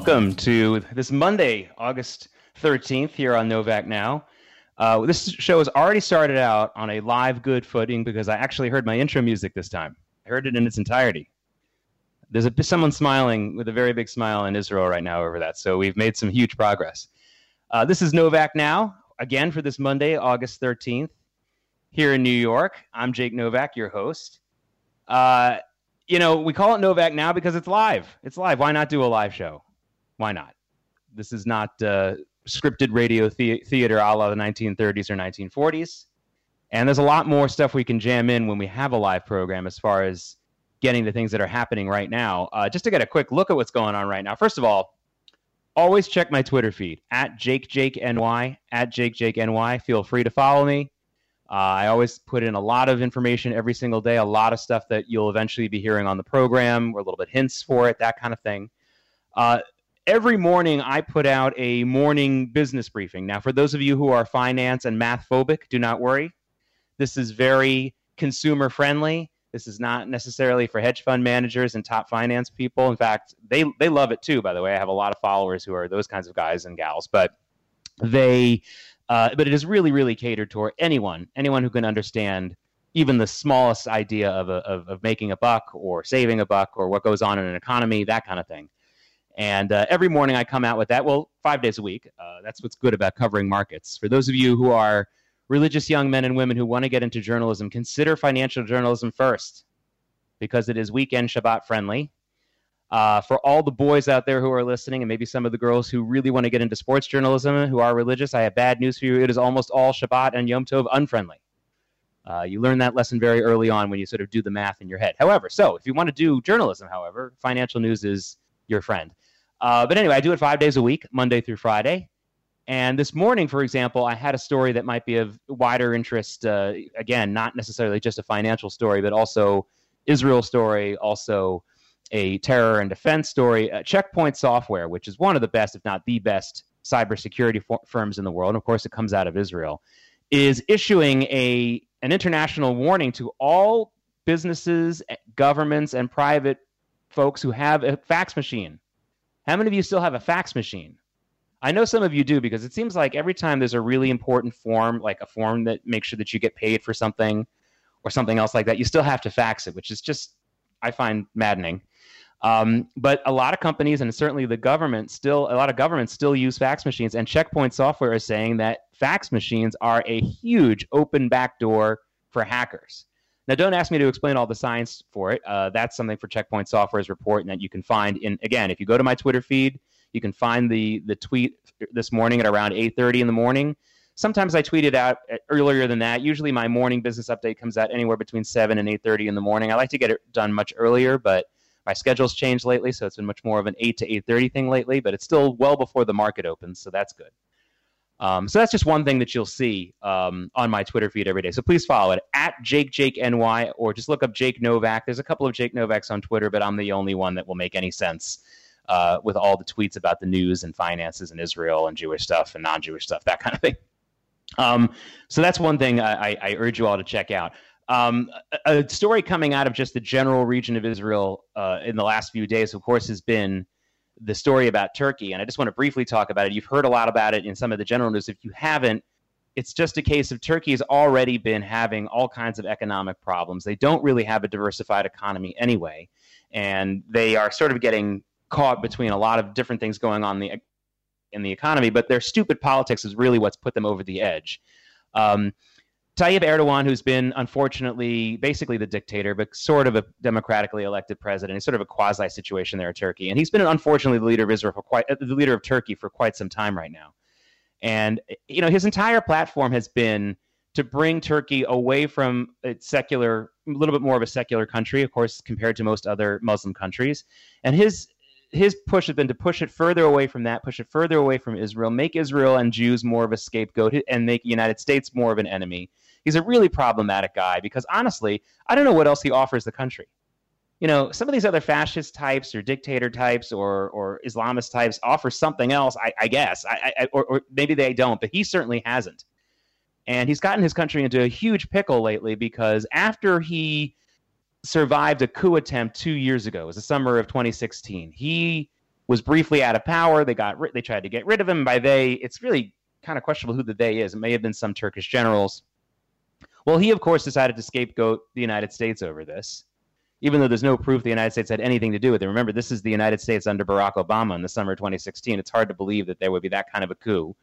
welcome to this Monday, August 13th, here on Novak Now. Uh, this show has already started out on a live good footing because I actually heard my intro music this time. I heard it in its entirety. There's a, someone smiling with a very big smile in Israel right now over that, so we've made some huge progress. Uh, this is Novak Now, again for this Monday, August 13th, here in New York. I'm Jake Novak, your host. Uh, you know, we call it Novak now because it's live. It's live. Why not do a live show? Why not? This is not uh, scripted radio the- theater a la the 1930s or 1940s. And there's a lot more stuff we can jam in when we have a live program as far as getting the things that are happening right now. Uh, just to get a quick look at what's going on right now. First of all, always check my Twitter feed at JakeJakeNY, at JakeJakeNY. Feel free to follow me. Uh, I always put in a lot of information every single day, a lot of stuff that you'll eventually be hearing on the program, or a little bit hints for it, that kind of thing. Uh, every morning, I put out a morning business briefing. Now, for those of you who are finance and math phobic, do not worry. This is very consumer friendly. This is not necessarily for hedge fund managers and top finance people. In fact, they they love it too. By the way, I have a lot of followers who are those kinds of guys and gals, but they uh, but it is really, really catered toward anyone, anyone who can understand even the smallest idea of, a, of, of, making a buck or saving a buck or what goes on in an economy, that kind of thing. And uh, every morning I come out with that. Well, five days a week. Uh, that's what's good about covering markets. For those of you who are religious young men and women who want to get into journalism, consider financial journalism first because it is weekend Shabbat friendly. Uh, for all the boys out there who are listening, and maybe some of the girls who really want to get into sports journalism who are religious, I have bad news for you. It is almost all Shabbat and Yom Tov unfriendly. Uh, you learn that lesson very early on when you sort of do the math in your head. However, so if you want to do journalism, however, financial news is your friend. Uh, but anyway, I do it five days a week, Monday through Friday. And this morning, for example, I had a story that might be of wider interest. Uh, again, not necessarily just a financial story, but also Israel story, also a terror and defense story. Uh, Checkpoint Software, which is one of the best, if not the best, cybersecurity for- firms in the world, and of course it comes out of Israel, is issuing a an international warning to all businesses, eh, governments, and private folks who have a fax machine. How many of you still have a fax machine? I know some of you do because it seems like every time there's a really important form, like a form that makes sure that you get paid for something or something else like that, you still have to fax it, which is just, I find maddening. Um, but a lot of companies and certainly the government still, a lot of governments still use fax machines. And Checkpoint Software is saying that fax machines are a huge open backdoor for hackers. Now, don't ask me to explain all the science for it. Uh, that's something for Checkpoint Software's report, and that you can find in again. If you go to my Twitter feed, you can find the the tweet this morning at around 8:30 in the morning. Sometimes I tweet it out uh, earlier than that. Usually, my morning business update comes out anywhere between 7 and 8:30 in the morning. I like to get it done much earlier, but my schedule's changed lately, so it's been much more of an eight to eight thirty thing lately. But it's still well before the market opens, so that's good. Um, so that's just one thing that you'll see um, on my Twitter feed every day. So please follow it at Jake Jake NY or just look up Jake Novak. There's a couple of Jake Novaks on Twitter, but I'm the only one that will make any sense uh, with all the tweets about the news and finances and Israel and Jewish stuff and non-Jewish stuff, that kind of thing. Um, so that's one thing I, I, urge you all to check out. Um, a, a, story coming out of just the general region of Israel uh, in the last few days, of course, has been the story about Turkey. And I just want to briefly talk about it. You've heard a lot about it in some of the general news. If you haven't, it's just a case of Turkey has already been having all kinds of economic problems. They don't really have a diversified economy anyway. And they are sort of getting caught between a lot of different things going on in the, in the economy, but their stupid politics is really what's put them over the edge. Um, Tayyip Erdogan, who's been unfortunately basically the dictator, but sort of a democratically elected president, he's sort of a quasi situation there in Turkey, and he's been unfortunately the leader of Israel for quite the leader of Turkey for quite some time right now. And you know his entire platform has been to bring Turkey away from its secular, a little bit more of a secular country, of course, compared to most other Muslim countries. And his his push has been to push it further away from that, push it further away from Israel, make Israel and Jews more of a scapegoat, and make the United States more of an enemy. He's a really problematic guy because honestly, I don't know what else he offers the country. You know, some of these other fascist types or dictator types or or Islamist types offer something else, I, I guess, I, I, or, or maybe they don't, but he certainly hasn't. And he's gotten his country into a huge pickle lately because after he survived a coup attempt two years ago. It was the summer of 2016. He was briefly out of power. They got they tried to get rid of him. By they, it's really kind of questionable who the they is. It may have been some Turkish generals. Well, he of course decided to scapegoat the United States over this, even though there's no proof the United States had anything to do with it. Remember, this is the United States under Barack Obama in the summer of 2016. It's hard to believe that there would be that kind of a coup.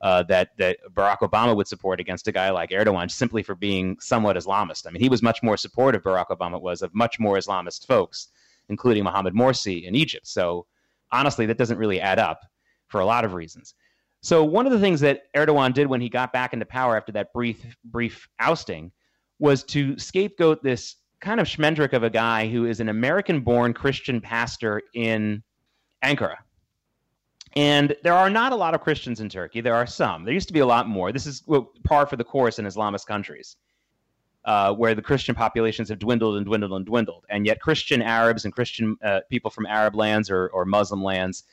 Uh, that that Barack Obama would support against a guy like Erdogan simply for being somewhat Islamist. I mean, he was much more supportive. Barack Obama was of much more Islamist folks, including Mohammed Morsi in Egypt. So honestly, that doesn't really add up for a lot of reasons. So one of the things that Erdogan did when he got back into power after that brief brief ousting was to scapegoat this kind of schmendrick of a guy who is an American-born Christian pastor in Ankara. And there are not a lot of Christians in Turkey. There are some. There used to be a lot more. This is well, par for the course in Islamist countries, uh, where the Christian populations have dwindled and dwindled and dwindled. And yet, Christian Arabs and Christian uh, people from Arab lands or, or Muslim lands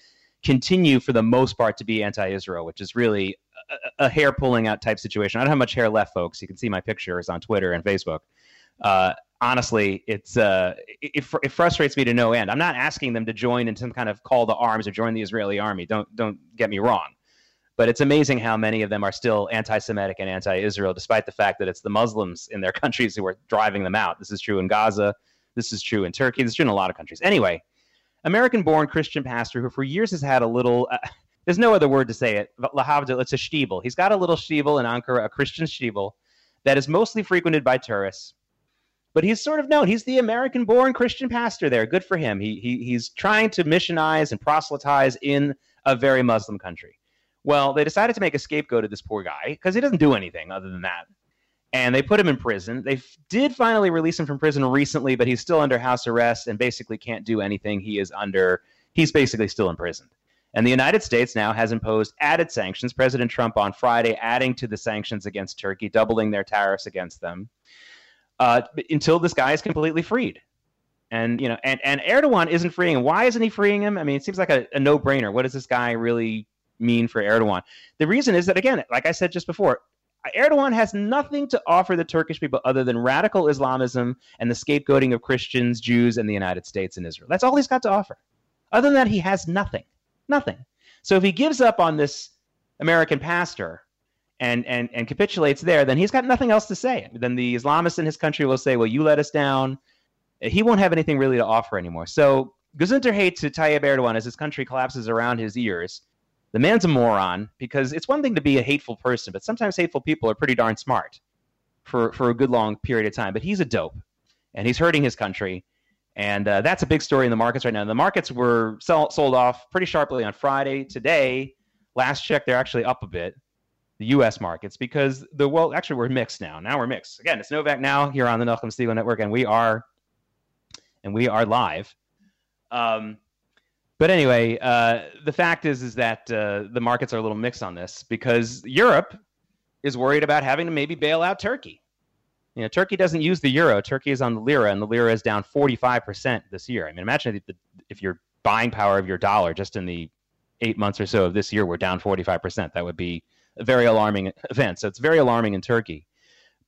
continue for the most part to be anti-Israel, which is really a, a hair pulling out type situation. I don't have much hair left, folks. You can see my pictures on Twitter and Facebook. Uh, honestly, it's uh, it, it, frustrates me to no end. I'm not asking them to join in some kind of call to arms or join the Israeli army. Don't don't get me wrong, but it's amazing how many of them are still anti-Semitic and anti-Israel, despite the fact that it's the Muslims in their countries who are driving them out. This is true in Gaza. This is true in Turkey. This is true in a lot of countries. Anyway, American born Christian pastor who for years has had a little, uh, there's no other word to say it, but it's a shtibel. He's got a little shtibel in Ankara, a Christian shtibel that is mostly frequented by tourists. But he's sort of known. He's the American born Christian pastor there. Good for him. He, he, he's trying to missionize and proselytize in a very Muslim country. Well, they decided to make a scapegoat of this poor guy because he doesn't do anything other than that and they put him in prison. They f- did finally release him from prison recently, but he's still under house arrest and basically can't do anything. He is under, he's basically still imprisoned. And the United States now has imposed added sanctions. President Trump on Friday adding to the sanctions against Turkey, doubling their tariffs against them uh, until this guy is completely freed. And you know, and, and Erdogan isn't freeing him. Why isn't he freeing him? I mean, it seems like a, a no-brainer. What does this guy really mean for Erdogan? The reason is that again, like I said just before, Erdogan has nothing to offer the Turkish people other than radical Islamism and the scapegoating of Christians, Jews, and the United States and Israel. That's all he's got to offer. Other than that, he has nothing. Nothing. So if he gives up on this American pastor and, and, and capitulates there, then he's got nothing else to say. Then the Islamists in his country will say, well, you let us down. He won't have anything really to offer anymore. So Gesundheit to Tayyip Erdogan as his country collapses around his ears the man's a moron because it's one thing to be a hateful person, but sometimes hateful people are pretty darn smart for, for a good long period of time. But he's a dope and he's hurting his country. And uh, that's a big story in the markets right now. The markets were sell, sold off pretty sharply on Friday. Today, last check, they're actually up a bit, the U.S. markets, because the well, actually, we're mixed now. Now we're mixed. Again, it's Novak now here on the Nachum Segal Network, and we are, and we are live. Um, but anyway, uh, the fact is is that uh, the markets are a little mixed on this because Europe is worried about having to maybe bail out Turkey. You know, Turkey doesn't use the euro. Turkey is on the lira, and the lira is down 45% this year. I mean, imagine if, if your buying power of your dollar just in the eight months or so of this year were down 45%. That would be a very alarming event. So it's very alarming in Turkey.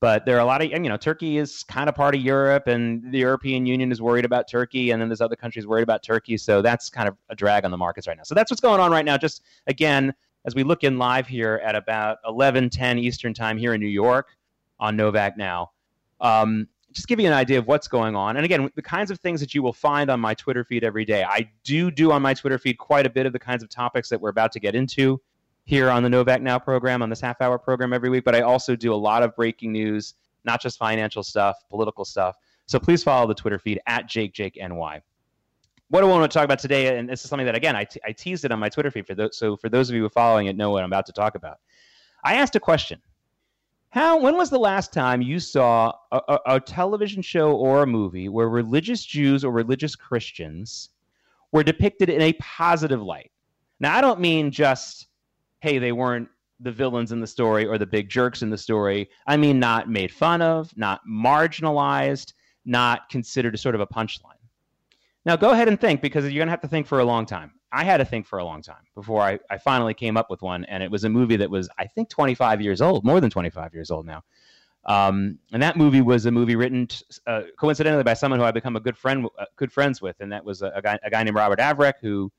But there are a lot of, and, you know, Turkey is kind of part of Europe, and the European Union is worried about Turkey, and then there's other countries worried about Turkey. So that's kind of a drag on the markets right now. So that's what's going on right now. Just again, as we look in live here at about 11:10 Eastern time here in New York on Novak now. Um, just give you an idea of what's going on. And again, the kinds of things that you will find on my Twitter feed every day. I do do on my Twitter feed quite a bit of the kinds of topics that we're about to get into here on the Novak Now program, on this half hour program every week, but I also do a lot of breaking news, not just financial stuff, political stuff. So please follow the Twitter feed at JakeJakeNY. What I want to talk about today, and this is something that, again, I, I teased it on my Twitter feed, for those, so for those of you who are following it, know what I'm about to talk about. I asked a question. How, when was the last time you saw a, a, a television show or a movie where religious Jews or religious Christians were depicted in a positive light? Now, I don't mean just hey, they weren't the villains in the story or the big jerks in the story. I mean, not made fun of, not marginalized, not considered a sort of a punchline. Now, go ahead and think because you're going to have to think for a long time. I had to think for a long time before I, I finally came up with one. And it was a movie that was, I think, 25 years old, more than 25 years old now. Um, and that movie was a movie written uh, coincidentally by someone who I've become a good friend, uh, good friends with, and that was a, a, guy, a guy named Robert Avrech, who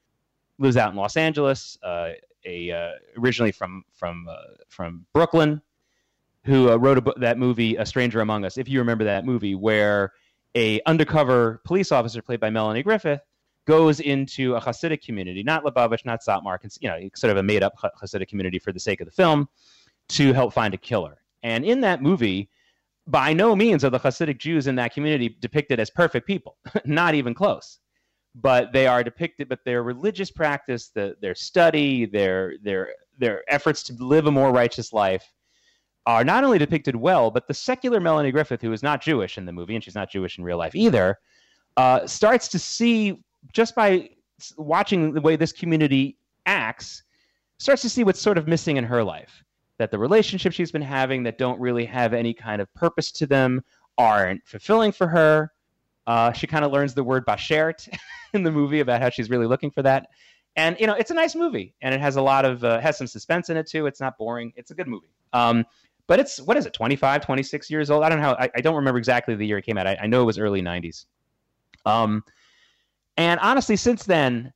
lives out in Los Angeles, uh, a uh, originally from from uh, from Brooklyn, who uh, wrote that movie A Stranger Among Us. If you remember that movie, where a undercover police officer played by Melanie Griffith goes into a Hasidic community, not Lubavitch, not Satmar, you know, sort of a made up Hasidic community for the sake of the film, to help find a killer. And in that movie, by no means are the Hasidic Jews in that community depicted as perfect people, not even close. But they are depicted, but their religious practice, the, their study, their their their efforts to live a more righteous life, are not only depicted well, but the secular Melanie Griffith, who is not Jewish in the movie, and she's not Jewish in real life either, uh, starts to see just by watching the way this community acts, starts to see what's sort of missing in her life. That the relationships she's been having that don't really have any kind of purpose to them aren't fulfilling for her. Uh, she kind of learns the word bashert in the movie about how she's really looking for that. And you know, it's a nice movie, and it has a lot of uh, has some suspense in it too. It's not boring. It's a good movie. Um, but it's what is it 25 26 years old i don't know how, I, I, don't remember exactly the year it came out i, I know it was early 90s um, and honestly, since then,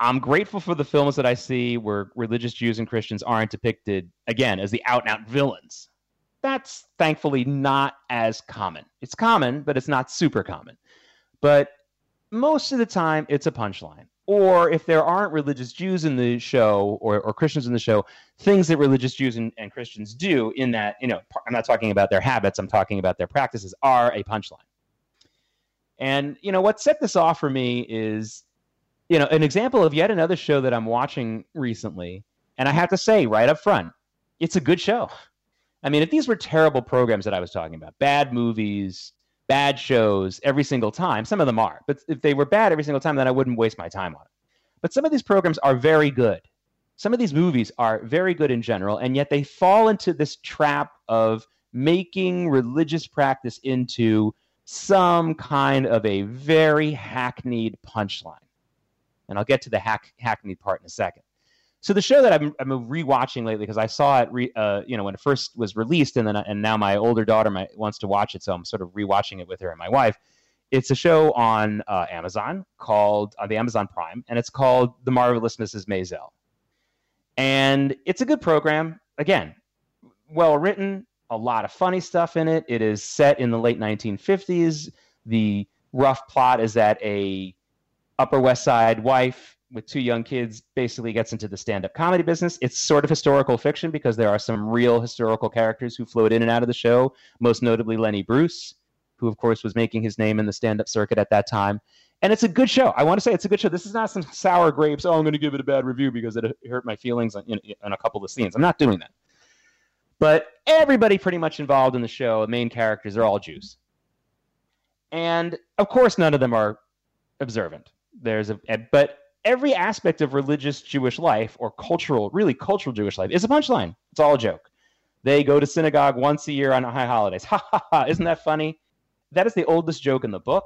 I'm grateful for the films that I see where religious Jews and Christians aren't depicted, again, as the out and out villains. That's thankfully not as common. It's common, but it's not super common. But most of the time, it's a punchline. Or if there aren't religious Jews in the show or, or Christians in the show, things that religious Jews and, and Christians do in that, you know, I'm not talking about their habits, I'm talking about their practices, are a punchline. And you know what set this off for me is, you know, an example of yet another show that I'm watching recently, and I have to say right up front, it's a good show. I mean, if these were terrible programs that I was talking about, bad movies, bad shows every single time, some of them are, but if they were bad every single time, then I wouldn't waste my time on it. But some of these programs are very good. Some of these movies are very good in general, and yet they fall into this trap of making religious practice into some kind of a very hackneyed punchline. And I'll get to the hack, hackneyed part in a second. So the show that I'm, I'm rewatching lately because I saw it, re, uh, you know, when it first was released, and then and now my older daughter my, wants to watch it, so I'm sort of rewatching it with her and my wife. It's a show on uh, Amazon called on the Amazon Prime, and it's called The Marvelous Mrs. Maisel. And it's a good program. Again, well written, a lot of funny stuff in it. It is set in the late 1950s. The rough plot is that a Upper West Side wife with two young kids basically gets into the stand-up comedy business. It's sort of historical fiction because there are some real historical characters who float in and out of the show, most notably Lenny Bruce, who of course was making his name in the stand-up circuit at that time. And it's a good show. I want to say it's a good show. This is not some sour grapes. Oh, I'm going to give it a bad review because it hurt my feelings in, in a couple of scenes. I'm not doing that. But everybody pretty much involved in the show, the main characters, are all Jews. And of course, none of them are observant. There's a, but every aspect of religious Jewish life or cultural, really cultural Jewish life is a punchline. It's all a joke. They go to synagogue once a year on high holidays. Ha ha ha! Isn't that funny? That is the oldest joke in the book.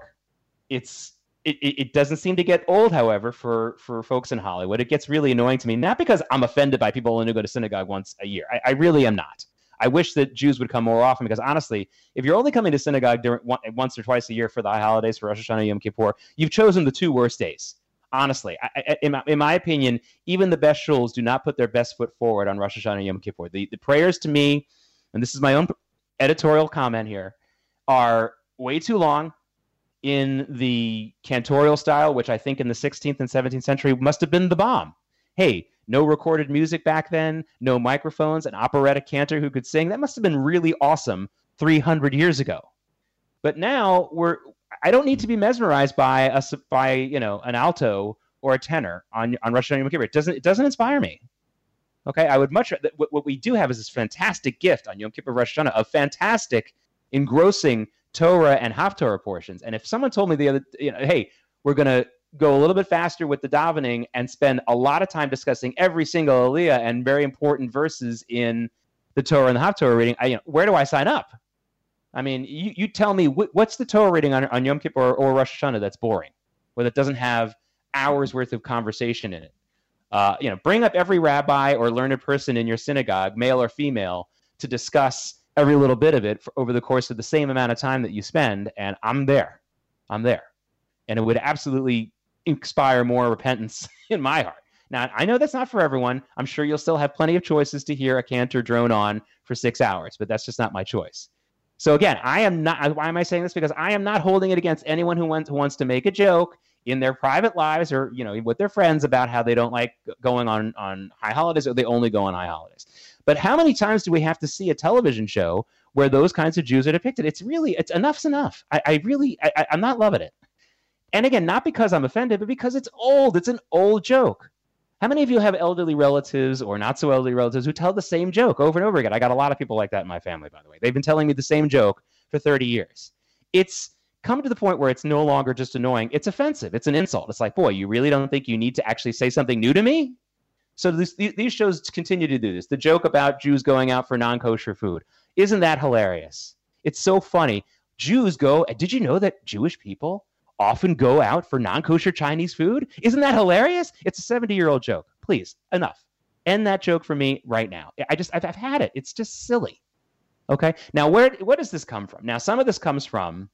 It's it, it, doesn't seem to get old, however, for, for folks in Hollywood. It gets really annoying to me, not because I'm offended by people only go to synagogue once a year. I, I, really am not. I wish that Jews would come more often because honestly, if you're only coming to synagogue during, once or twice a year for the high holidays, for Rosh Hashanah, Yom Kippur, you've chosen the two worst days. Honestly, I, in, my, in, my, opinion, even the best shuls do not put their best foot forward on Rosh Hashanah, and Yom Kippur. The, the prayers to me, and this is my own editorial comment here, are way too long in the cantorial style, which I think in the 16th and 17th century must have been the bomb. Hey, no recorded music back then, no microphones, an operatic cantor who could sing. That must have been really awesome 300 years ago. But now we're I don't need to be mesmerized by a by you know an alto or a tenor on on Rosh Hashanah Yom Kippur. It doesn't it doesn't inspire me. Okay, I would much what, what we do have is this fantastic gift on Yom Kippur Rosh Hashanah of fantastic, engrossing Torah and Haftorah portions. And if someone told me the other, you know, hey, we're going to go a little bit faster with the davening and spend a lot of time discussing every single aliyah and very important verses in the Torah and the Haftorah reading, I, you know, where do I sign up? I mean, you, you tell me wh- what's the Torah reading on, on Yom Kippur or, or Rosh Hashanah that's boring, where that doesn't have hours worth of conversation in it. Uh, you know, bring up every rabbi or learned person in your synagogue, male or female, to discuss every little bit of it over the course of the same amount of time that you spend, and I'm there. I'm there. And it would absolutely inspire more repentance in my heart. Now, I know that's not for everyone. I'm sure you'll still have plenty of choices to hear a cantor drone on for six hours, but that's just not my choice. So again, I am not. Why am I saying this? Because I am not holding it against anyone who wants, who wants to make a joke in their private lives or you know with their friends about how they don't like going on on high holidays or they only go on high holidays. But how many times do we have to see a television show where those kinds of Jews are depicted? It's really it's enough's enough. I, I really I, I'm not loving it. And again, not because I'm offended, but because it's old. It's an old joke. How many of you have elderly relatives or not so elderly relatives who tell the same joke over and over again? I got a lot of people like that in my family, by the way. They've been telling me the same joke for 30 years. It's come to the point where it's no longer just annoying, it's offensive. It's an insult. It's like, boy, you really don't think you need to actually say something new to me? So this, these shows continue to do this. The joke about Jews going out for non kosher food. Isn't that hilarious? It's so funny. Jews go, did you know that Jewish people often go out for non kosher Chinese food? Isn't that hilarious? It's a 70 year old joke. Please, enough. End that joke for me right now. I just, I've, I've had it. It's just silly. Okay. Now, where, what does this come from? Now, some of this comes from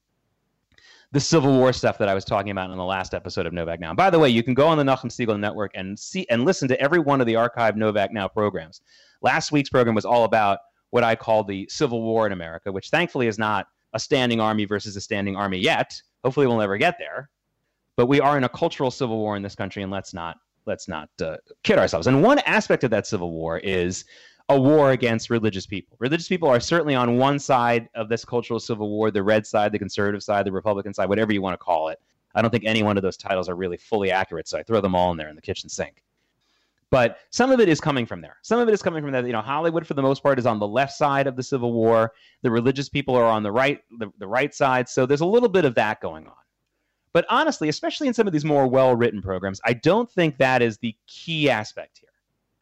the Civil War stuff that I was talking about in the last episode of Novak Now. And by the way, you can go on the Nachum Segal Network and see and listen to every one of the archived Novak Now programs. Last week's program was all about what I call the Civil War in America, which thankfully is not a standing army versus a standing army yet. Hopefully, we'll never get there. But we are in a cultural civil war in this country, and let's not let's not uh, kid ourselves. And one aspect of that civil war is a war against religious people. Religious people are certainly on one side of this cultural civil war the red side, the conservative side, the Republican side, whatever you want to call it. I don't think any one of those titles are really fully accurate, so I throw them all in there in the kitchen sink. But some of it is coming from there. Some of it is coming from that. You know, Hollywood, for the most part, is on the left side of the Civil War. The religious people are on the right, the, the right side. So there's a little bit of that going on. But honestly, especially in some of these more well-written programs, I don't think that is the key aspect here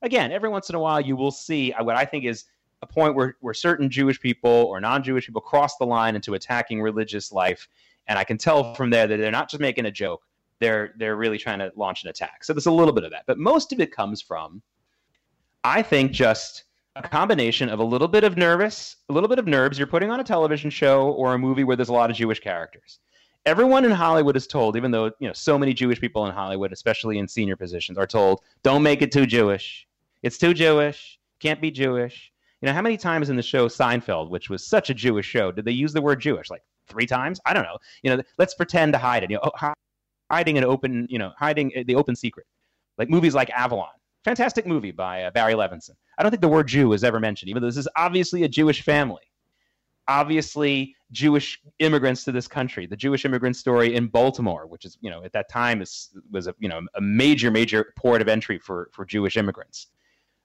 again, every once in a while you will see what I think is a point where, where certain Jewish people or non Jewish people cross the line into attacking religious life. And I can tell from there that they're not just making a joke, they're, they're really trying to launch an attack. So there's a little bit of that. But most of it comes from, I think, just a combination of a little bit of nervous, a little bit of nerves. You're putting on a television show or a movie where there's a lot of Jewish characters. Everyone in Hollywood is told, even though you know so many Jewish people in Hollywood, especially in senior positions, are told, "Don't make it too Jewish. It's too Jewish. Can't be Jewish. You know, how many times in the show Seinfeld, which was such a Jewish show, did they use the word Jewish? Like three times? I don't know. You know, let's pretend to hide it. You know, oh, hiding an open, you know, hiding the open secret. Like movies like Avalon. Fantastic movie by uh, Barry Levinson. I don't think the word Jew is ever mentioned, even though this is obviously a Jewish family. Obviously, Jewish immigrants to this country. The Jewish immigrant story in Baltimore, which is, you know, at that time is, was a, you know, a major, major port of entry for, for Jewish immigrants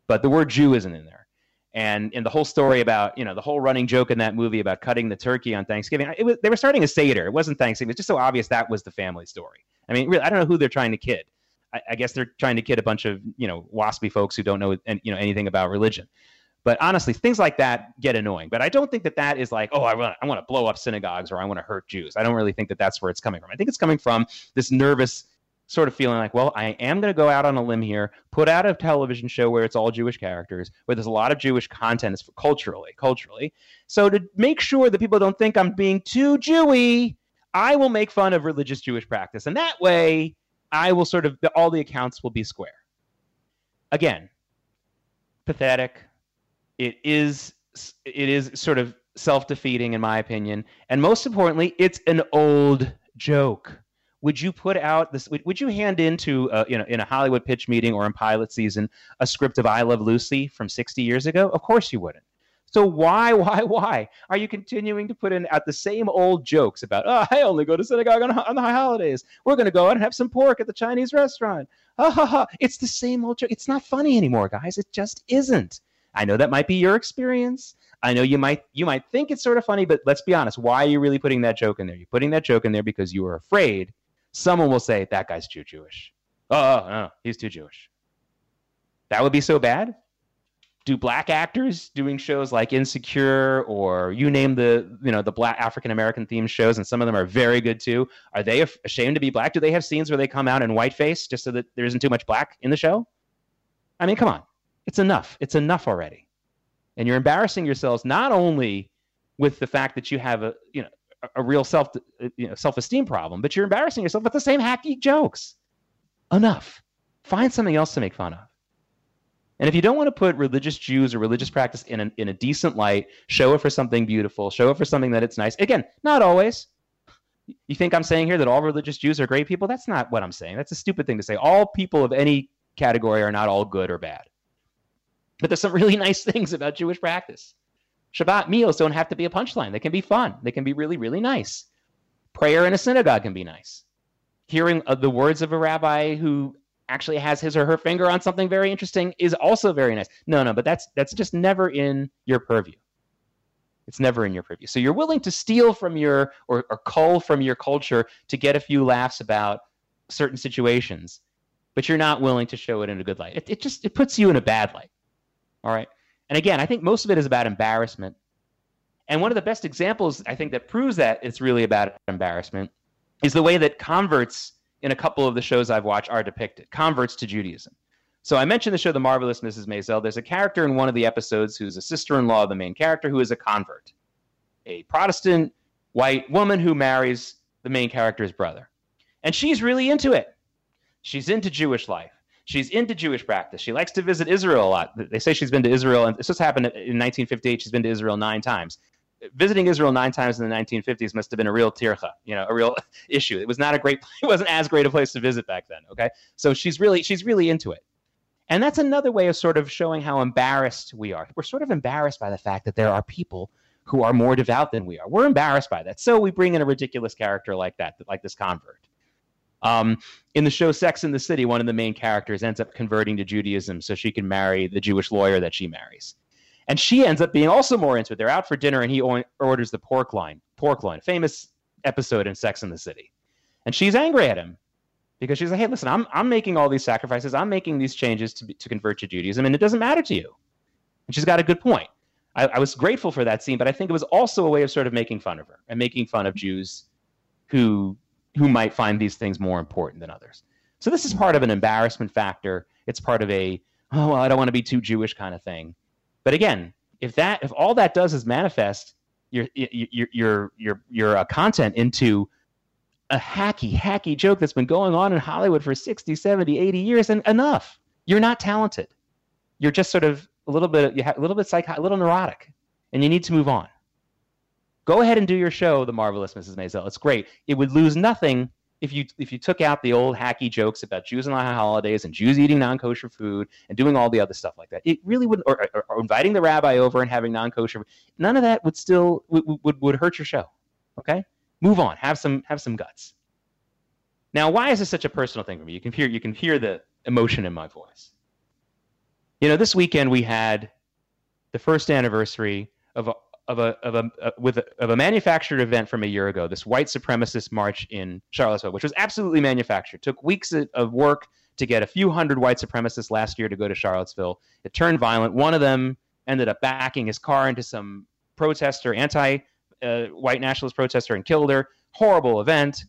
but the word Jew isn't in there. And in the whole story about, you know, the whole running joke in that movie about cutting the turkey on Thanksgiving, it was, they were starting a Seder. It wasn't Thanksgiving. It's just so obvious that was the family story. I mean, really, I don't know who they're trying to kid. I, I, guess they're trying to kid a bunch of, you know, waspy folks who don't know, you know, anything about religion. But honestly, things like that get annoying. But I don't think that that is like, oh, I want, I want to blow up synagogues or I want to hurt Jews. I don't really think that that's where it's coming from. I think it's coming from this nervous sort of feeling like, well, I am going to go out on a limb here, put out a television show where it's all Jewish characters, where there's a lot of Jewish content culturally, culturally. So to make sure that people don't think I'm being too Jewy, I will make fun of religious Jewish practice, and that way, I will sort of all the accounts will be square. Again, pathetic. It is it is sort of self-defeating in my opinion, and most importantly, it's an old joke would you put out this would, would you hand into uh, you know in a hollywood pitch meeting or in pilot season a script of i love lucy from 60 years ago? Of course you wouldn't. So why why why are you continuing to put in at the same old jokes about oh i only go to synagogue on, on the high holidays. We're going to go out and have some pork at the chinese restaurant. Ha ha ha. It's the same old joke. It's not funny anymore guys. It just isn't. I know that might be your experience. I know you might you might think it's sort of funny, but let's be honest. Why are you really putting that joke in there? You're putting that joke in there because you are afraid someone will say that guy's too Jewish. Oh, oh, he's too Jewish. That would be so bad. Do black actors doing shows like Insecure or you name the you know the black African American themed shows, and some of them are very good too. Are they ashamed to be black? Do they have scenes where they come out in whiteface just so that there isn't too much black in the show? I mean, come on, it's enough. It's enough already, and you're embarrassing yourselves not only with the fact that you have a you know a real self you know, self esteem problem, but you're embarrassing yourself with the same hacky jokes. enough. Find something else to make fun of. And if you don't want to put religious Jews or religious practice in a, in a decent light, show it for something beautiful, show it for something that it's nice. Again, not always. You think I'm saying here that all religious Jews are great people? That's not what I'm saying. That's a stupid thing to say. All people of any category are not all good or bad. But there's some really nice things about Jewish practice. Shabbat meals don't have to be a punchline. They can be fun. They can be really, really nice. Prayer in a synagogue can be nice. Hearing uh, the words of a rabbi who actually has his or her finger on something very interesting is also very nice. No, no, but that's that's just never in your purview. It's never in your purview. So you're willing to steal from your or, or cull from your culture to get a few laughs about certain situations, but you're not willing to show it in a good light. It, it just it puts you in a bad light. All right. And again, I think most of it is about embarrassment. And one of the best examples I think that proves that it's really about embarrassment is the way that converts in a couple of the shows I've watched are depicted converts to Judaism. So I mentioned the show The Marvelous Mrs. Maisel. There's a character in one of the episodes who's a sister in law of the main character who is a convert, a Protestant white woman who marries the main character's brother. And she's really into it. She's into Jewish life. She's into Jewish practice. She likes to visit Israel a lot. They say she's been to Israel, and this just happened in 1958. She's been to Israel nine times visiting Israel nine times in the 1950s must have been a real tircha, you know, a real issue. It was not a great, it wasn't as great a place to visit back then. Okay, so she's really, she's really into it, and that's another way of sort of showing how embarrassed we are. We're sort of embarrassed by the fact that there are people who are more devout than we are. We're embarrassed by that, so we bring in a ridiculous character like that, like this convert. Um, in the show Sex in the City, one of the main characters ends up converting to Judaism so she can marry the Jewish lawyer that she marries. And she ends up being also more into it. They're out for dinner, and he orders the pork loin, pork loin, famous episode in Sex in the City. And she's angry at him because she's like, "Hey, listen, I'm I'm making all these sacrifices, I'm making these changes to to convert to Judaism, and it doesn't matter to you." And she's got a good point. I, I was grateful for that scene, but I think it was also a way of sort of making fun of her and making fun of Jews who who might find these things more important than others. So this is part of an embarrassment factor. It's part of a oh well, I don't want to be too Jewish kind of thing. But again, if that if all that does is manifest your your your your your uh, content into a hacky hacky joke that's been going on in Hollywood for 60, 70, 80 years and enough. You're not talented. You're just sort of a little bit you have a little bit psych a little neurotic and you need to move on. Go ahead and do your show, The Marvelous Mrs. Maisel. It's great. It would lose nothing if you if you took out the old hacky jokes about Jews and the holidays and Jews eating non-kosher food and doing all the other stuff like that, it really would or, or, or inviting the rabbi over and having non-kosher, none of that would still would, would would hurt your show. Okay, move on. Have some have some guts. Now, why is this such a personal thing for me? You can hear you can hear the emotion in my voice. You know, this weekend we had the first anniversary of of a of a, uh, with a, of a manufactured event from a year ago, this white supremacist march in Charlottesville, which was absolutely manufactured. Took weeks of work to get a few hundred white supremacists last year to go to Charlottesville. It turned violent. One of them ended up backing his car into some protester, anti uh, nationalist protester, and killed her. Horrible event.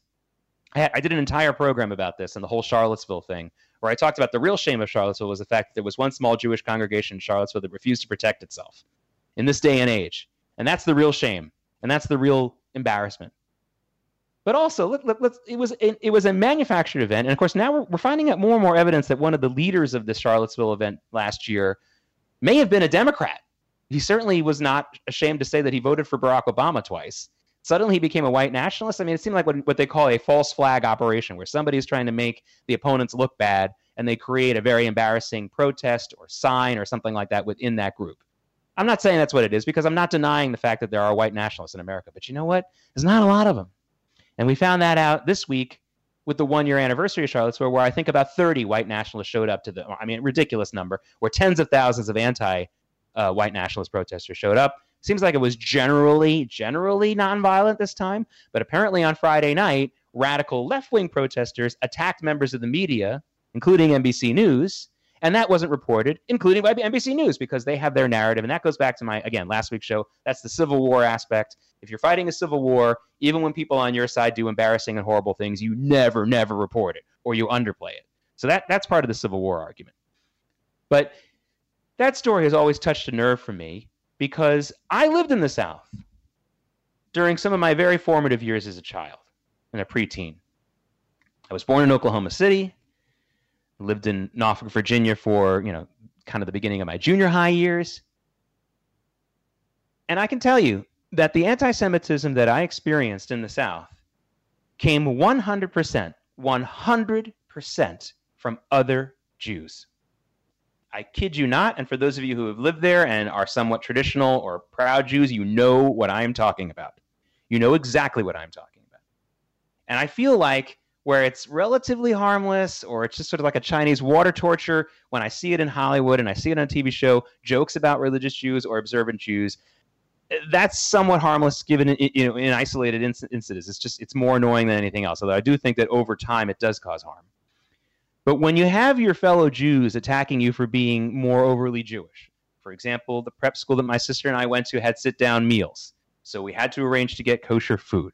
I, I did an entire program about this and the whole Charlottesville thing, where I talked about the real shame of Charlottesville was the fact that there was one small Jewish congregation in Charlottesville that refused to protect itself. In this day and age, and that's the real shame. And that's the real embarrassment. But also, let, let, it, was, it, it was a manufactured event. And of course, now we're, we're finding out more and more evidence that one of the leaders of the Charlottesville event last year may have been a Democrat. He certainly was not ashamed to say that he voted for Barack Obama twice. Suddenly he became a white nationalist. I mean, it seemed like what, what they call a false flag operation, where somebody is trying to make the opponents look bad and they create a very embarrassing protest or sign or something like that within that group. I'm not saying that's what it is because I'm not denying the fact that there are white nationalists in America. But you know what? There's not a lot of them. And we found that out this week with the one year anniversary of Charlottesville, where I think about 30 white nationalists showed up to the, I mean, ridiculous number, where tens of thousands of anti uh, white nationalist protesters showed up. Seems like it was generally, generally nonviolent this time. But apparently on Friday night, radical left wing protesters attacked members of the media, including NBC News, and that wasn't reported, including by NBC News, because they have their narrative. And that goes back to my, again, last week's show. That's the Civil War aspect. If you're fighting a civil war, even when people on your side do embarrassing and horrible things, you never, never report it or you underplay it. So that, that's part of the Civil War argument. But that story has always touched a nerve for me because I lived in the South during some of my very formative years as a child and a preteen. I was born in Oklahoma City. Lived in Norfolk, Virginia for, you know, kind of the beginning of my junior high years. And I can tell you that the anti Semitism that I experienced in the South came 100%, 100% from other Jews. I kid you not. And for those of you who have lived there and are somewhat traditional or proud Jews, you know what I'm talking about. You know exactly what I'm talking about. And I feel like where it's relatively harmless or it's just sort of like a Chinese water torture, when I see it in Hollywood and I see it on a TV show, jokes about religious Jews or observant Jews, that's somewhat harmless given in, you know in isolated incidents. It's just it's more annoying than anything else. Although I do think that over time it does cause harm. But when you have your fellow Jews attacking you for being more overly Jewish, for example, the prep school that my sister and I went to had sit down meals. So we had to arrange to get kosher food.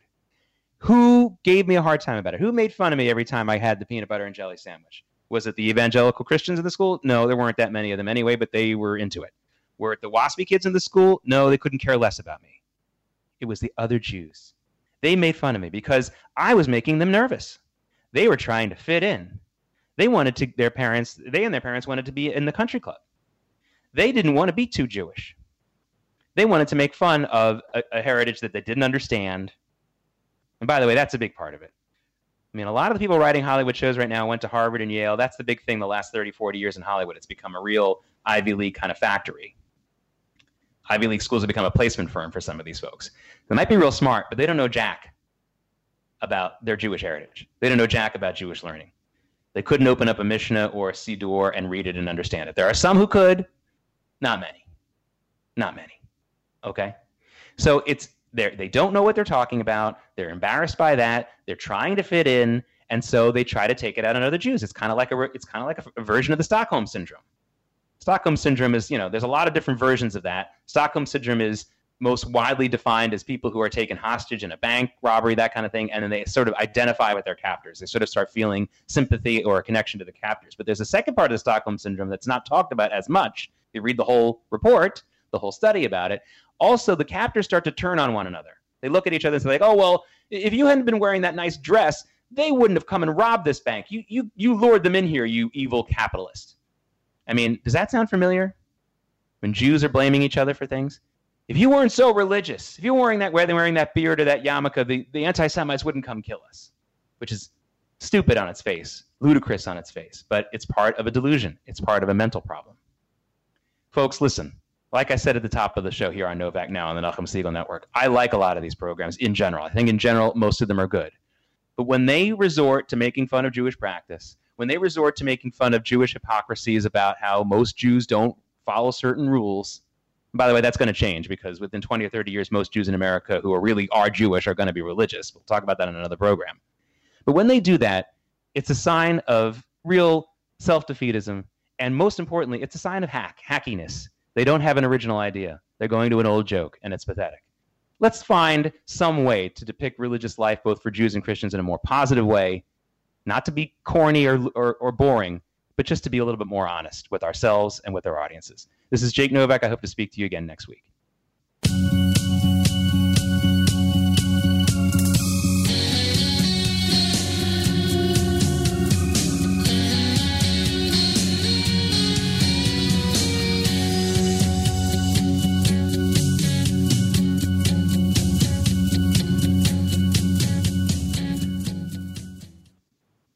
Who gave me a hard time about it? Who made fun of me every time I had the peanut butter and jelly sandwich? Was it the evangelical Christians in the school? No, there weren't that many of them anyway, but they were into it. Were it the waspy kids in the school? No, they couldn't care less about me. It was the other Jews. They made fun of me because I was making them nervous. They were trying to fit in. They wanted to, their parents, they and their parents wanted to be in the country club. They didn't want to be too Jewish. They wanted to make fun of a, a heritage that they didn't understand. And by the way, that's a big part of it. I mean, a lot of the people writing Hollywood shows right now went to Harvard and Yale. That's the big thing the last 30, 40 years in Hollywood. It's become a real Ivy League kind of factory. Ivy League schools have become a placement firm for some of these folks. They might be real smart, but they don't know jack about their Jewish heritage. They don't know jack about Jewish learning. They couldn't open up a Mishnah or a Siddur and read it and understand it. There are some who could, not many. Not many. Okay? So it's they they don't know what they're talking about. They're embarrassed by that. They're trying to fit in, and so they try to take it out on other Jews. It's kind of like a it's kind of like a, a version of the Stockholm syndrome. Stockholm syndrome is, you know, there's a lot of different versions of that. Stockholm syndrome is most widely defined as people who are taken hostage in a bank robbery, that kind of thing, and then they sort of identify with their captors. They sort of start feeling sympathy or a connection to the captors. But there's a second part of the Stockholm syndrome that's not talked about as much. If you read the whole report, the whole study about it. Also, the captors start to turn on one another. They look at each other and say, like, "Oh well, if you hadn't been wearing that nice dress, they wouldn't have come and robbed this bank. You you you lured them in here, you evil capitalist." I mean, does that sound familiar? When Jews are blaming each other for things? If you weren't so religious, if you were wearing that, wearing that beard or that yarmulke, the, the anti Semites wouldn't come kill us, which is stupid on its face, ludicrous on its face, but it's part of a delusion. It's part of a mental problem. Folks, listen. Like I said at the top of the show here on Novak Now on the Nachum Segal Network, I like a lot of these programs in general. I think in general, most of them are good. But when they resort to making fun of Jewish practice, when they resort to making fun of Jewish hypocrisies about how most Jews don't follow certain rules, by the way, that's going to change because within 20 or 30 years, most Jews in America who are really are Jewish are going to be religious. We'll talk about that in another program. But when they do that, it's a sign of real self defeatism. And most importantly, it's a sign of hack, hackiness. They don't have an original idea. They're going to an old joke, and it's pathetic. Let's find some way to depict religious life, both for Jews and Christians, in a more positive way, not to be corny or, or, or boring, but just to be a little bit more honest with ourselves and with our audiences. This is Jake Novak. I hope to speak to you again next week.